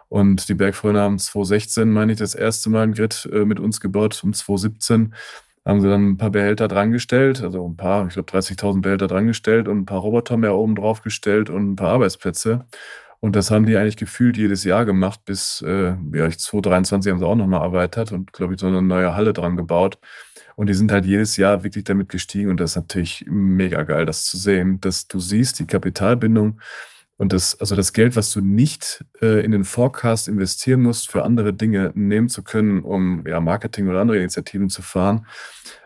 Und die Bergfreunde haben 2016, meine ich, das erste Mal ein Grid äh, mit uns gebaut. Um 2017 haben sie dann ein paar Behälter drangestellt, also ein paar, ich glaube 30.000 Behälter drangestellt und ein paar Roboter mehr oben drauf gestellt und ein paar Arbeitsplätze. Und das haben die eigentlich gefühlt jedes Jahr gemacht, bis äh, ja, 2023 haben sie auch nochmal erweitert und, glaube ich, so eine neue Halle dran gebaut. Und die sind halt jedes Jahr wirklich damit gestiegen und das ist natürlich mega geil, das zu sehen, dass du siehst, die Kapitalbindung und das, also das Geld, was du nicht äh, in den Forecast investieren musst, für andere Dinge nehmen zu können, um ja, Marketing oder andere Initiativen zu fahren,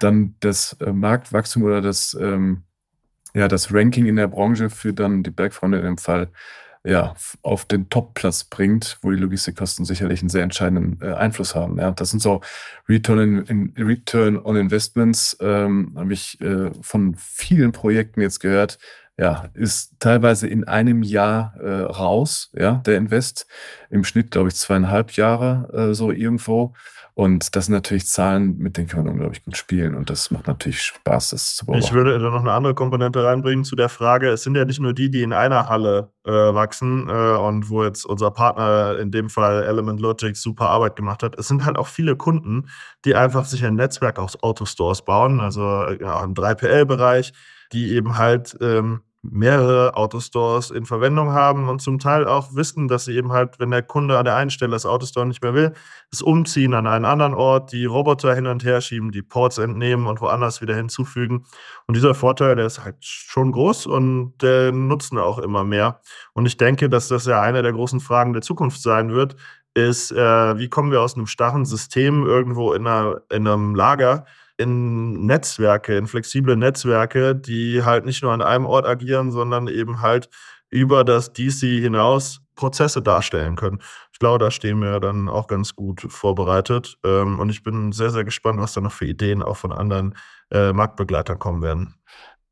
dann das äh, Marktwachstum oder das, ähm, ja, das Ranking in der Branche für dann die Bergfreunde in dem Fall ja, auf den Top-Platz bringt, wo die Logistikkosten sicherlich einen sehr entscheidenden äh, Einfluss haben. Ja. Das sind so Return, in, in Return on Investments, ähm, habe ich äh, von vielen Projekten jetzt gehört, ja, ist teilweise in einem Jahr äh, raus, ja, der Invest. Im Schnitt, glaube ich, zweieinhalb Jahre äh, so irgendwo. Und das sind natürlich Zahlen, mit denen kann man unglaublich gut spielen. Und das macht natürlich Spaß, das zu beobachten. Ich würde da noch eine andere Komponente reinbringen zu der Frage. Es sind ja nicht nur die, die in einer Halle äh, wachsen äh, und wo jetzt unser Partner, in dem Fall Element Logic, super Arbeit gemacht hat. Es sind halt auch viele Kunden, die einfach sich ein Netzwerk aus Autostores bauen, also ja, im 3PL-Bereich, die eben halt ähm, mehrere Autostores in Verwendung haben und zum Teil auch wissen, dass sie eben halt, wenn der Kunde an der einen Stelle das Autostore nicht mehr will, es umziehen an einen anderen Ort, die Roboter hin und her schieben, die Ports entnehmen und woanders wieder hinzufügen. Und dieser Vorteil, der ist halt schon groß und der nutzen auch immer mehr. Und ich denke, dass das ja eine der großen Fragen der Zukunft sein wird, ist, äh, wie kommen wir aus einem starren System irgendwo in, einer, in einem Lager in Netzwerke, in flexible Netzwerke, die halt nicht nur an einem Ort agieren, sondern eben halt über das DC hinaus Prozesse darstellen können. Ich glaube, da stehen wir dann auch ganz gut vorbereitet. Ähm, und ich bin sehr, sehr gespannt, was da noch für Ideen auch von anderen äh, Marktbegleitern kommen werden.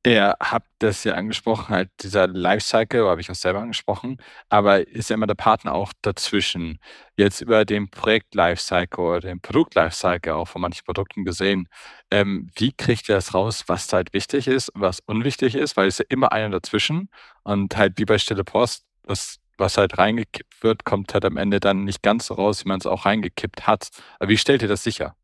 Ihr habt das ja angesprochen, halt dieser Lifecycle, habe ich auch selber angesprochen, aber ist ja immer der Partner auch dazwischen. Jetzt über den Projekt-Lifecycle oder den Produkt-Lifecycle auch von manchen Produkten gesehen, ähm, wie kriegt ihr das raus, was halt wichtig ist und was unwichtig ist? Weil es ja immer einer dazwischen und halt wie bei Stille Post, das, was halt reingekippt wird, kommt halt am Ende dann nicht ganz so raus, wie man es auch reingekippt hat. Aber wie stellt ihr das sicher?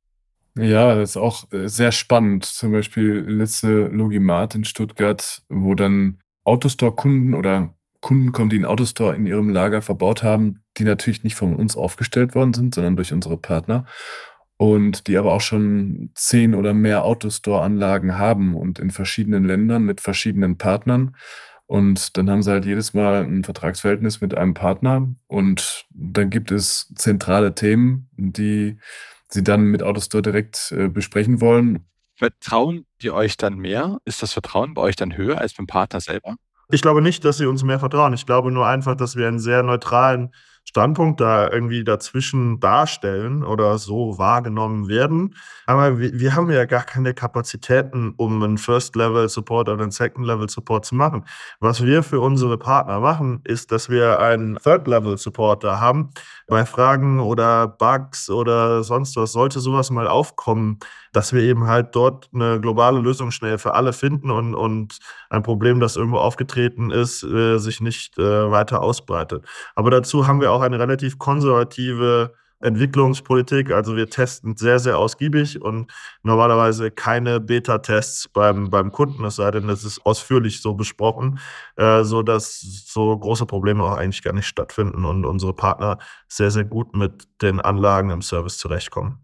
Ja, das ist auch äh, sehr spannend. Zum Beispiel letzte Logimat in Stuttgart, wo dann Autostore-Kunden oder Kunden kommen, die einen Autostore in ihrem Lager verbaut haben, die natürlich nicht von uns aufgestellt worden sind, sondern durch unsere Partner. Und die aber auch schon zehn oder mehr Autostore-Anlagen haben und in verschiedenen Ländern mit verschiedenen Partnern. Und dann haben sie halt jedes Mal ein Vertragsverhältnis mit einem Partner. Und dann gibt es zentrale Themen, die sie dann mit Autostore direkt äh, besprechen wollen. Vertrauen die euch dann mehr? Ist das Vertrauen bei euch dann höher als beim Partner selber? Ich glaube nicht, dass sie uns mehr vertrauen. Ich glaube nur einfach, dass wir einen sehr neutralen Standpunkt da irgendwie dazwischen darstellen oder so wahrgenommen werden. Aber wir, haben ja gar keine Kapazitäten, um einen First-Level-Support oder einen Second-Level-Support zu machen. Was wir für unsere Partner machen, ist, dass wir einen Third-Level-Support da haben. Bei Fragen oder Bugs oder sonst was sollte sowas mal aufkommen, dass wir eben halt dort eine globale Lösung schnell für alle finden und, und ein Problem, das irgendwo aufgetreten ist, äh, sich nicht äh, weiter ausbreitet. Aber dazu haben wir auch eine relativ konservative Entwicklungspolitik. Also wir testen sehr, sehr ausgiebig und normalerweise keine Beta-Tests beim, beim Kunden, es sei denn, das ist ausführlich so besprochen, äh, so dass so große Probleme auch eigentlich gar nicht stattfinden und unsere Partner sehr, sehr gut mit den Anlagen im Service zurechtkommen.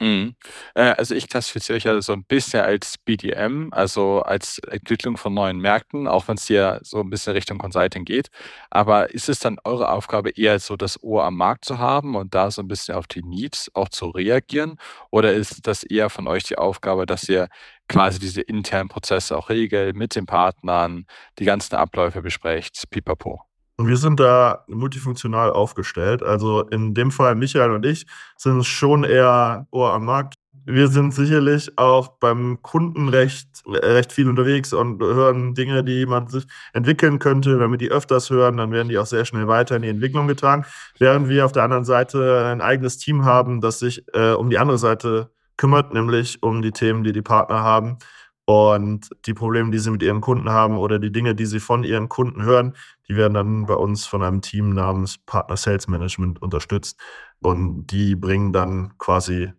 Mhm. Äh, also ich klassifiziere euch ja so ein bisschen als BDM, also als Entwicklung von neuen Märkten, auch wenn es hier so ein bisschen Richtung Consulting geht. Aber ist es dann eure Aufgabe, eher so das Ohr am Markt zu haben und da so ein bisschen auf die Needs auch zu reagieren? Oder ist das eher von euch die Aufgabe, dass ihr quasi diese internen Prozesse auch regelt, mit den Partnern, die ganzen Abläufe besprecht, pipapo? Und wir sind da multifunktional aufgestellt. Also in dem Fall Michael und ich sind schon eher Ohr am Markt. Wir sind sicherlich auch beim Kunden recht, recht viel unterwegs und hören Dinge, die man sich entwickeln könnte. Wenn wir die öfters hören, dann werden die auch sehr schnell weiter in die Entwicklung getragen. Während wir auf der anderen Seite ein eigenes Team haben, das sich äh, um die andere Seite kümmert, nämlich um die Themen, die die Partner haben und die Probleme, die sie mit ihren Kunden haben oder die Dinge, die sie von ihren Kunden hören, die werden dann bei uns von einem Team namens Partner Sales Management unterstützt. Und die bringen dann quasi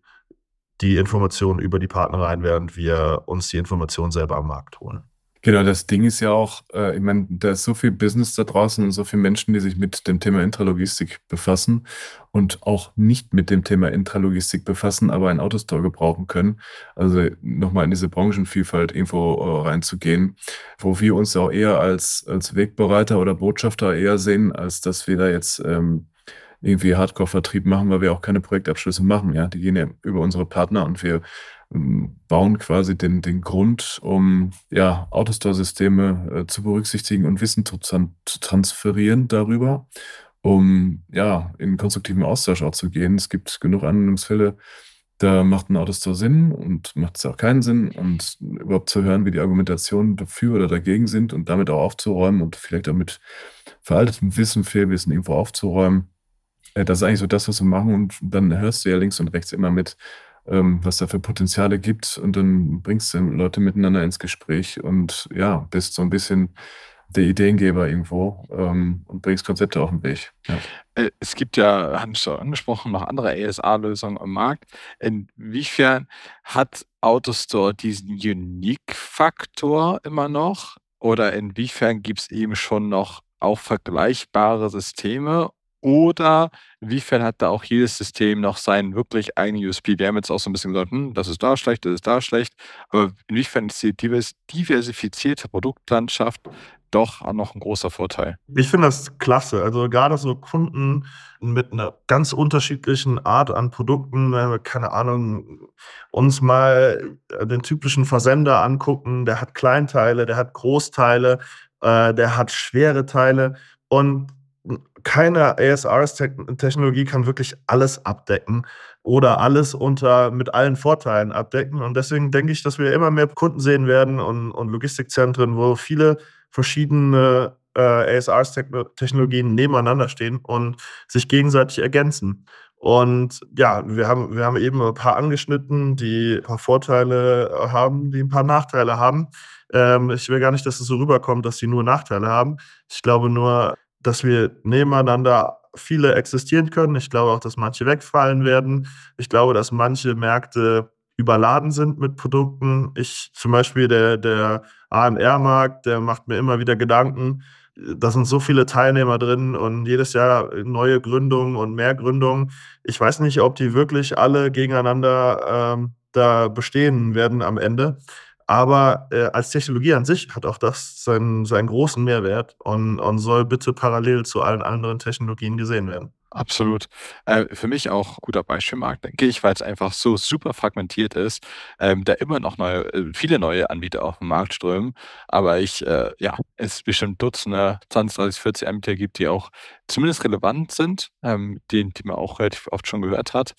die Informationen über die Partner rein, während wir uns die Informationen selber am Markt holen. Genau, das Ding ist ja auch, äh, ich meine, da ist so viel Business da draußen und so viele Menschen, die sich mit dem Thema Intralogistik befassen und auch nicht mit dem Thema Intralogistik befassen, aber einen Autostore gebrauchen können. Also nochmal in diese Branchenvielfalt irgendwo äh, reinzugehen, wo wir uns auch eher als, als Wegbereiter oder Botschafter eher sehen, als dass wir da jetzt ähm, irgendwie Hardcore-Vertrieb machen, weil wir auch keine Projektabschlüsse machen. Ja, die gehen ja über unsere Partner und wir bauen quasi den, den Grund, um ja, Autostore-Systeme äh, zu berücksichtigen und Wissen zu, zu, transferieren darüber, um ja, in konstruktiven Austausch auch zu gehen. Es gibt genug Anwendungsfälle, da macht ein Autostore Sinn und macht es auch keinen Sinn und überhaupt zu hören, wie die Argumentationen dafür oder dagegen sind und damit auch aufzuräumen und vielleicht auch mit veraltetem Wissen, Fehlwissen irgendwo aufzuräumen. Äh, das ist eigentlich so das, was wir machen und dann hörst du ja links und rechts immer mit, ähm, was da für Potenziale gibt. Und dann bringst du Leute miteinander ins Gespräch und ja, bist so ein bisschen der Ideengeber irgendwo ähm, und bringst Konzepte auf den Weg. Ja. Äh, es gibt ja, haben Sie angesprochen, noch andere ASA-Lösungen am Markt. Inwiefern hat AutoStore diesen Unique-Faktor immer noch? Oder inwiefern gibt es eben schon noch auch vergleichbare Systeme oder inwiefern hat da auch jedes System noch seinen wirklich eigenen USP? Wir haben jetzt auch so ein bisschen gesagt, hm, das ist da schlecht, das ist da schlecht. Aber inwiefern ist die diversifizierte Produktlandschaft doch auch noch ein großer Vorteil? Ich finde das klasse. Also gerade so Kunden mit einer ganz unterschiedlichen Art an Produkten, keine Ahnung, uns mal den typischen Versender angucken, der hat Kleinteile, der hat Großteile, äh, der hat schwere Teile. Und keine ASRS-Technologie kann wirklich alles abdecken oder alles unter mit allen Vorteilen abdecken. Und deswegen denke ich, dass wir immer mehr Kunden sehen werden und, und Logistikzentren, wo viele verschiedene äh, ASRS-Technologien nebeneinander stehen und sich gegenseitig ergänzen. Und ja, wir haben, wir haben eben ein paar angeschnitten, die ein paar Vorteile haben, die ein paar Nachteile haben. Ähm, ich will gar nicht, dass es so rüberkommt, dass sie nur Nachteile haben. Ich glaube nur, dass wir nebeneinander viele existieren können. Ich glaube auch, dass manche wegfallen werden. Ich glaube, dass manche Märkte überladen sind mit Produkten. Ich zum Beispiel der, der AMR-Markt, der macht mir immer wieder Gedanken. Da sind so viele Teilnehmer drin und jedes Jahr neue Gründungen und mehr Gründungen. Ich weiß nicht, ob die wirklich alle gegeneinander ähm, da bestehen werden am Ende. Aber äh, als Technologie an sich hat auch das seinen, seinen großen Mehrwert und, und soll bitte parallel zu allen anderen Technologien gesehen werden. Absolut. Äh, für mich auch guter Beispielmarkt, denke ich, weil es einfach so super fragmentiert ist, ähm, da immer noch neue, äh, viele neue Anbieter auf den Markt strömen. Aber ich, äh, ja, es bestimmt Dutzende, 20, 30, 40 Anbieter gibt, die auch zumindest relevant sind, ähm, die, die man auch relativ oft schon gehört hat.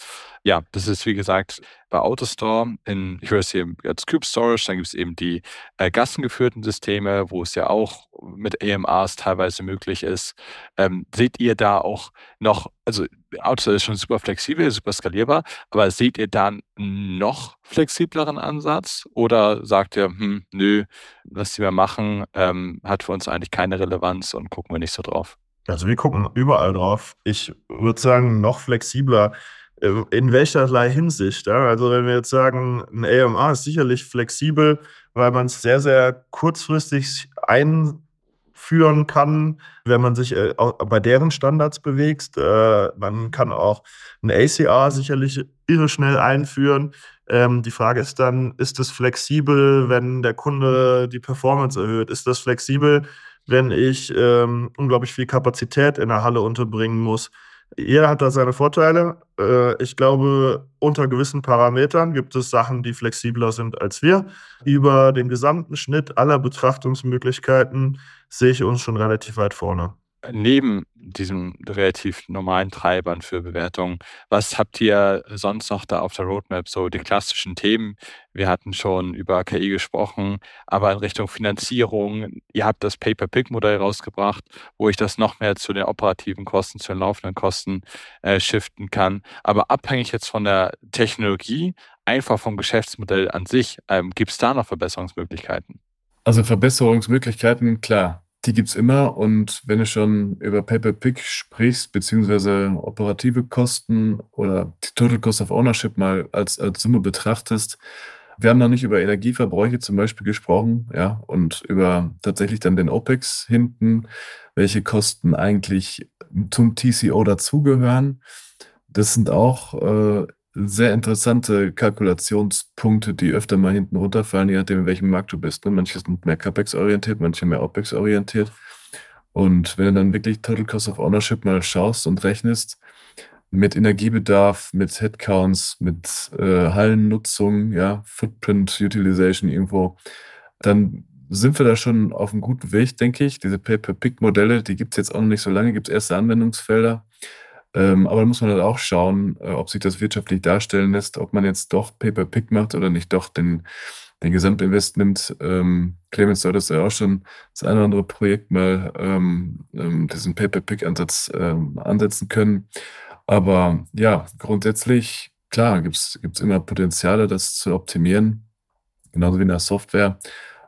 Ja, das ist wie gesagt bei AutoStore in, ich höre es hier als Cube Storage, dann gibt es eben die äh, gassengeführten Systeme, wo es ja auch mit AMRs teilweise möglich ist. Ähm, seht ihr da auch noch, also AutoStore ist schon super flexibel, super skalierbar, aber seht ihr da einen noch flexibleren Ansatz oder sagt ihr, hm, nö, was die wir machen, ähm, hat für uns eigentlich keine Relevanz und gucken wir nicht so drauf? Also wir gucken überall drauf. Ich würde sagen, noch flexibler. Äh, in welcherlei Hinsicht? Ja? Also wenn wir jetzt sagen, ein AMA ist sicherlich flexibel, weil man es sehr, sehr kurzfristig einführen kann, wenn man sich äh, bei deren Standards bewegt. Äh, man kann auch ein ACR sicherlich irre schnell einführen. Ähm, die Frage ist dann, ist es flexibel, wenn der Kunde die Performance erhöht? Ist das flexibel, wenn ich ähm, unglaublich viel Kapazität in der Halle unterbringen muss. Jeder hat da seine Vorteile. Äh, ich glaube, unter gewissen Parametern gibt es Sachen, die flexibler sind als wir. Über den gesamten Schnitt aller Betrachtungsmöglichkeiten sehe ich uns schon relativ weit vorne neben diesen relativ normalen Treibern für Bewertungen, was habt ihr sonst noch da auf der Roadmap? So die klassischen Themen. Wir hatten schon über KI gesprochen, aber in Richtung Finanzierung. Ihr habt das Pay-per-Pick-Modell rausgebracht, wo ich das noch mehr zu den operativen Kosten, zu den laufenden Kosten äh, shiften kann. Aber abhängig jetzt von der Technologie, einfach vom Geschäftsmodell an sich, ähm, gibt es da noch Verbesserungsmöglichkeiten? Also Verbesserungsmöglichkeiten, klar. Die gibt es immer und wenn du schon über Pay-per-Pick sprichst, beziehungsweise operative Kosten oder die Total Cost of Ownership mal als, als Summe betrachtest, Wir haben noch nicht über Energieverbräuche zum Beispiel gesprochen, ja, und über tatsächlich dann den OPEX hinten, welche Kosten eigentlich zum TCO dazugehören. Das sind auch äh, sehr interessante Kalkulationspunkte, die öfter mal hinten runterfallen, je nachdem, in welchem Markt du bist. Ne? Manche sind mehr CapEx-orientiert, manche mehr OPEX-orientiert. Und wenn du dann wirklich Total Cost of Ownership mal schaust und rechnest, mit Energiebedarf, mit Headcounts, mit äh, Hallennutzung, ja, Footprint Utilization irgendwo, dann sind wir da schon auf einem guten Weg, denke ich. Diese Pay-per-Pick-Modelle, die gibt es jetzt auch noch nicht so lange, gibt es erste Anwendungsfelder. Ähm, aber da muss man halt auch schauen, äh, ob sich das wirtschaftlich darstellen lässt, ob man jetzt doch Pay-per-Pick macht oder nicht doch den, den Gesamtinvest nimmt. Ähm, Clemens, du hattest ja auch schon das eine oder andere Projekt mal ähm, ähm diesen Pay-per-Pick-Ansatz ähm, ansetzen können. Aber ja, grundsätzlich, klar, gibt es immer Potenziale, das zu optimieren, genauso wie in der Software.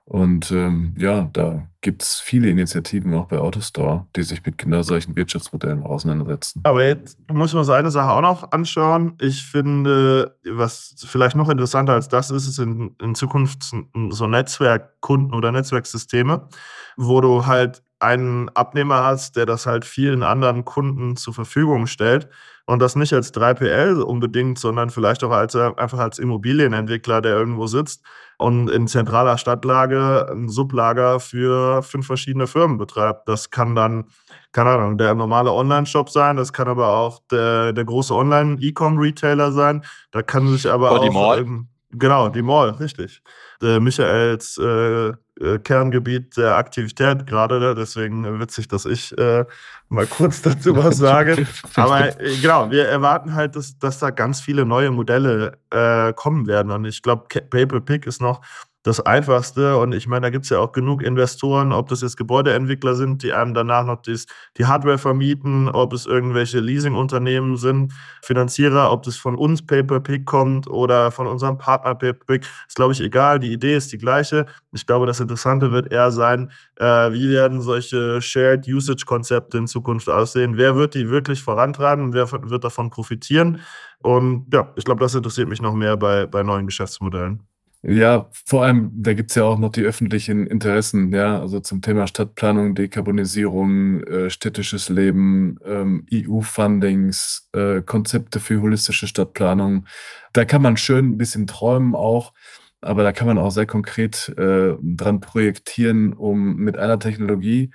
Und ähm, ja, da gibt es viele Initiativen auch bei AutoStore, die sich mit genau solchen Wirtschaftsmodellen auseinandersetzen. Aber jetzt muss man so eine Sache auch noch anschauen. Ich finde, was vielleicht noch interessanter als das ist, ist in, in Zukunft so Netzwerkkunden oder Netzwerksysteme, wo du halt einen Abnehmer hast, der das halt vielen anderen Kunden zur Verfügung stellt und das nicht als 3PL unbedingt, sondern vielleicht auch als, einfach als Immobilienentwickler, der irgendwo sitzt und in zentraler Stadtlage ein Sublager für fünf verschiedene Firmen betreibt. Das kann dann, keine Ahnung, der normale Online-Shop sein, das kann aber auch der, der große Online-E-Com-Retailer sein, da kann sich aber Oder auch... Die Mall. Genau, die Mall, richtig. Der Michaels äh, äh, Kerngebiet der Aktivität gerade, ne? deswegen witzig, dass ich äh, mal kurz dazu was sage. Aber äh, genau, wir erwarten halt, dass, dass da ganz viele neue Modelle äh, kommen werden. Und ich glaube, Paper Pick ist noch das Einfachste. Und ich meine, da gibt es ja auch genug Investoren, ob das jetzt Gebäudeentwickler sind, die einem danach noch dies, die Hardware vermieten, ob es irgendwelche Leasingunternehmen sind, Finanzierer, ob das von uns Pay-per-Pick kommt oder von unserem Partner Pay-per-Pick, ist, glaube ich, egal. Die Idee ist die gleiche. Ich glaube, das Interessante wird eher sein, äh, wie werden solche Shared Usage-Konzepte in Zukunft aussehen? Wer wird die wirklich vorantreiben? Wer wird davon profitieren? Und ja, ich glaube, das interessiert mich noch mehr bei, bei neuen Geschäftsmodellen. Ja, vor allem, da gibt es ja auch noch die öffentlichen Interessen, ja, also zum Thema Stadtplanung, Dekarbonisierung, äh, städtisches Leben, ähm, EU-Fundings, äh, Konzepte für holistische Stadtplanung. Da kann man schön ein bisschen träumen auch, aber da kann man auch sehr konkret äh, dran projektieren, um mit einer Technologie,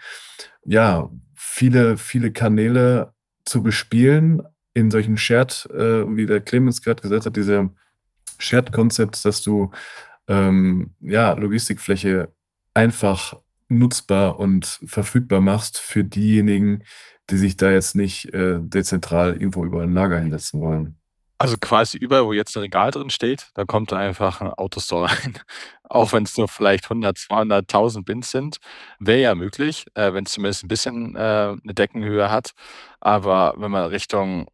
ja, viele, viele Kanäle zu bespielen in solchen Shared, äh, wie der Clemens gerade gesagt hat, diese Shared Concepts, dass du ähm, ja, Logistikfläche einfach nutzbar und verfügbar machst für diejenigen, die sich da jetzt nicht äh, dezentral irgendwo über ein Lager hinsetzen wollen. Also quasi überall, wo jetzt ein Regal drin steht, da kommt da einfach ein Autostore rein. Auch wenn es nur vielleicht 100, 200, 1000 Bins sind, wäre ja möglich, äh, wenn es zumindest ein bisschen äh, eine Deckenhöhe hat. Aber wenn man Richtung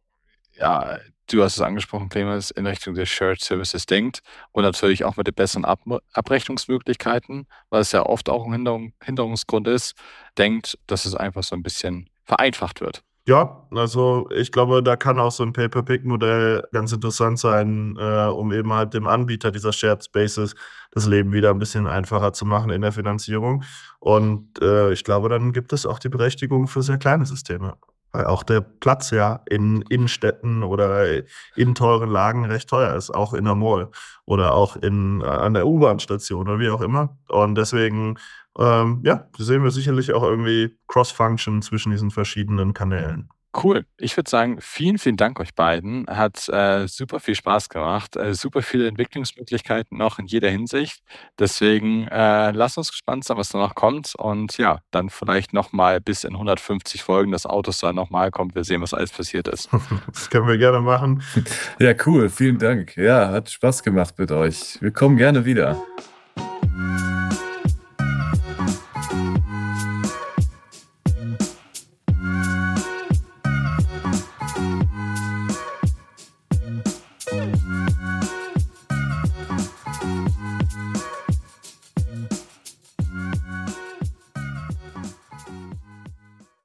ja, du hast es angesprochen, Clemens, in Richtung der Shared Services denkt und natürlich auch mit den besseren Ab Abrechnungsmöglichkeiten, weil es ja oft auch ein Hinderung, Hinderungsgrund ist, denkt, dass es einfach so ein bisschen vereinfacht wird. Ja, also ich glaube, da kann auch so ein Pay-per-Pick-Modell ganz interessant sein, äh, um eben halt dem Anbieter dieser Shared Spaces das Leben wieder ein bisschen einfacher zu machen in der Finanzierung. Und äh, ich glaube, dann gibt es auch die Berechtigung für sehr kleine Systeme weil auch der Platz ja in Innenstädten oder in teuren Lagen recht teuer ist, auch in der Mall oder auch in, an der U-Bahn-Station oder wie auch immer. Und deswegen, ähm, ja, sehen wir sicherlich auch irgendwie Cross-Function zwischen diesen verschiedenen Kanälen. Cool. Ich würde sagen, vielen, vielen Dank euch beiden. Hat äh, super viel Spaß gemacht. Äh, super viele Entwicklungsmöglichkeiten noch in jeder Hinsicht. Deswegen äh, lasst uns gespannt sein, was da noch kommt. Und ja, dann vielleicht nochmal bis in 150 Folgen das Autos da nochmal kommt. Wir sehen, was alles passiert ist. das können wir gerne machen. Ja, cool. Vielen Dank. Ja, hat Spaß gemacht mit euch. Wir kommen gerne wieder.